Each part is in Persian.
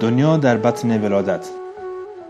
دنیا در بطن ولادت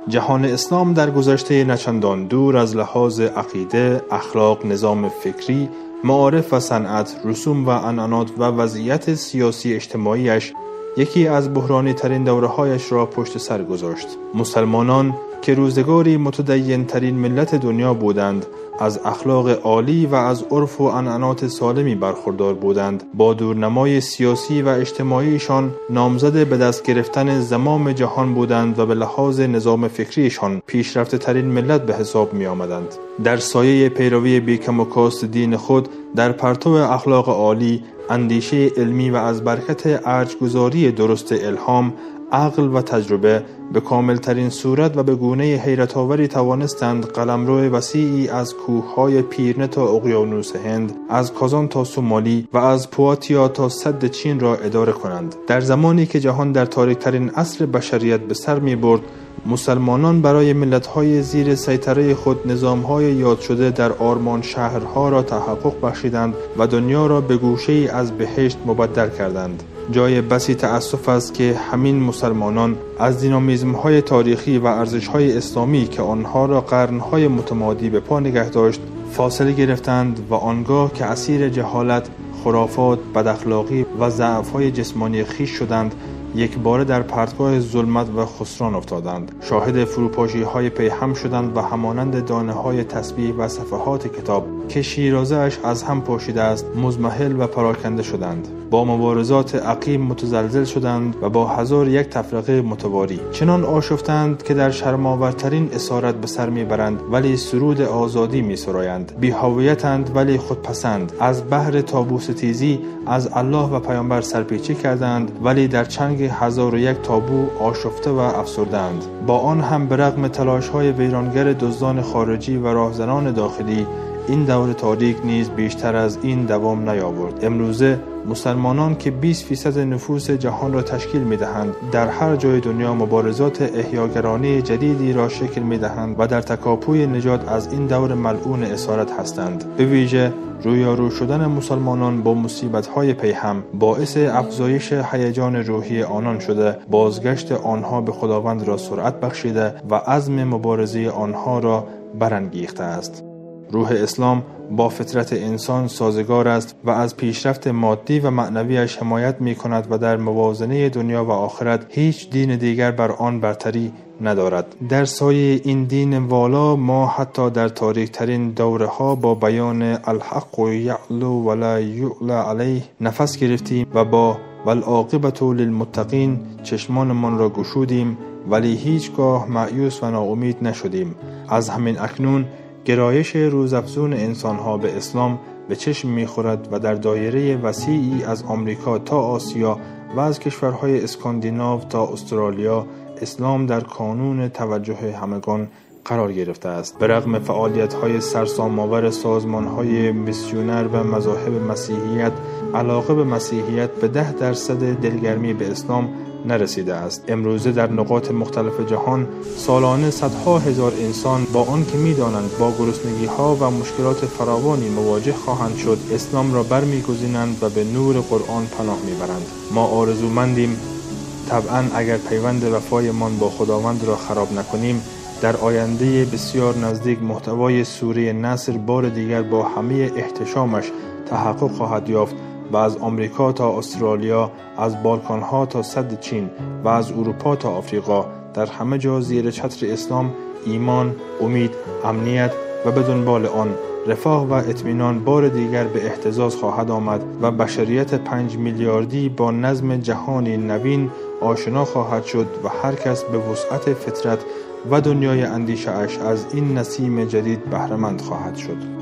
جهان اسلام در گذشته نچندان دور از لحاظ عقیده، اخلاق، نظام فکری، معارف و صنعت، رسوم و انانات و وضعیت سیاسی اجتماعیش یکی از بحرانی ترین دوره هایش را پشت سر گذاشت. مسلمانان که روزگاری متدین ترین ملت دنیا بودند از اخلاق عالی و از عرف و انعنات سالمی برخوردار بودند با دورنمای سیاسی و اجتماعیشان نامزد به دست گرفتن زمام جهان بودند و به لحاظ نظام فکریشان پیشرفته ترین ملت به حساب می آمدند. در سایه پیروی بیکم و کاست دین خود در پرتو اخلاق عالی اندیشه علمی و از برکت ارجگذاری درست الهام عقل و تجربه به کاملترین صورت و به گونه حیرت آوری توانستند قلمرو وسیعی از کوههای پیرنه تا اقیانوس هند از کازان تا سومالی و از پواتیا تا صد چین را اداره کنند. در زمانی که جهان در تاریکترین عصر بشریت به سر می برد مسلمانان برای ملتهای زیر سیطره خود نظامهای یاد شده در آرمان شهرها را تحقق بخشیدند و دنیا را به گوشه از بهشت مبدل کردند. جای بسی تأسف است که همین مسلمانان از دینامیزم های تاریخی و ارزش های اسلامی که آنها را قرنهای متمادی به پا نگه داشت فاصله گرفتند و آنگاه که اسیر جهالت خرافات بداخلاقی و ضعف های جسمانی خیش شدند یک باره در پرتگاه ظلمت و خسران افتادند. شاهد فروپاشی های پیهم شدند و همانند دانه های تسبیح و صفحات کتاب که شیرازه از هم پاشیده است مزمحل و پراکنده شدند. با مبارزات عقیم متزلزل شدند و با هزار یک تفرقه متواری. چنان آشفتند که در شرماورترین اسارت به سر می‌برند ولی سرود آزادی میسرایند. بیهویتند ولی خودپسند. از بحر تابوس تیزی از الله و پیامبر سرپیچی کردند ولی در چنگ هزار و یک تابو آشفته و افسردند با آن هم به رغم تلاش های ویرانگر دزدان خارجی و راهزنان داخلی این دور تاریک نیز بیشتر از این دوام نیاورد. امروزه مسلمانان که 20 فیصد نفوس جهان را تشکیل می دهند در هر جای دنیا مبارزات احیاگرانی جدیدی را شکل می دهند و در تکاپوی نجات از این دور ملعون اسارت هستند. به ویژه رویارو شدن مسلمانان با مصیبت های پیهم باعث افزایش هیجان روحی آنان شده بازگشت آنها به خداوند را سرعت بخشیده و عزم مبارزه آنها را برانگیخته است. روح اسلام با فطرت انسان سازگار است و از پیشرفت مادی و معنویش حمایت می کند و در موازنه دنیا و آخرت هیچ دین دیگر بر آن برتری ندارد. در سایه این دین والا ما حتی در تاریک ترین دوره ها با بیان الحق و یعلو ولا یعلى علیه نفس گرفتیم و با والعاقبت للمتقین چشمانمان را گشودیم ولی هیچگاه معیوس و ناامید نشدیم. از همین اکنون گرایش روزافزون انسانها به اسلام به چشم می‌خورد و در دایره وسیعی از آمریکا تا آسیا و از کشورهای اسکاندیناو تا استرالیا اسلام در کانون توجه همگان قرار گرفته است. به رغم فعالیت های سرسام‌آور سازمان های میسیونر و مذاهب مسیحیت علاقه به مسیحیت به ده درصد دلگرمی به اسلام نرسیده است. امروزه در نقاط مختلف جهان سالانه صدها هزار انسان با آنکه می‌دانند با گرسنگی ها و مشکلات فراوانی مواجه خواهند شد اسلام را برمیگزینند و به نور قرآن پناه می‌برند. ما آرزومندیم طبعا اگر پیوند وفایمان با خداوند را خراب نکنیم در آینده بسیار نزدیک محتوای سوره نصر بار دیگر با همه احتشامش تحقق خواهد یافت. و از آمریکا تا استرالیا از بالکان ها تا صد چین و از اروپا تا آفریقا. در همه جا زیر چتر اسلام ایمان امید امنیت و به دنبال آن رفاه و اطمینان بار دیگر به احتزاز خواهد آمد و بشریت پنج میلیاردی با نظم جهانی نوین آشنا خواهد شد و هر کس به وسعت فطرت و دنیای اندیشه اش از این نسیم جدید بهرهمند خواهد شد.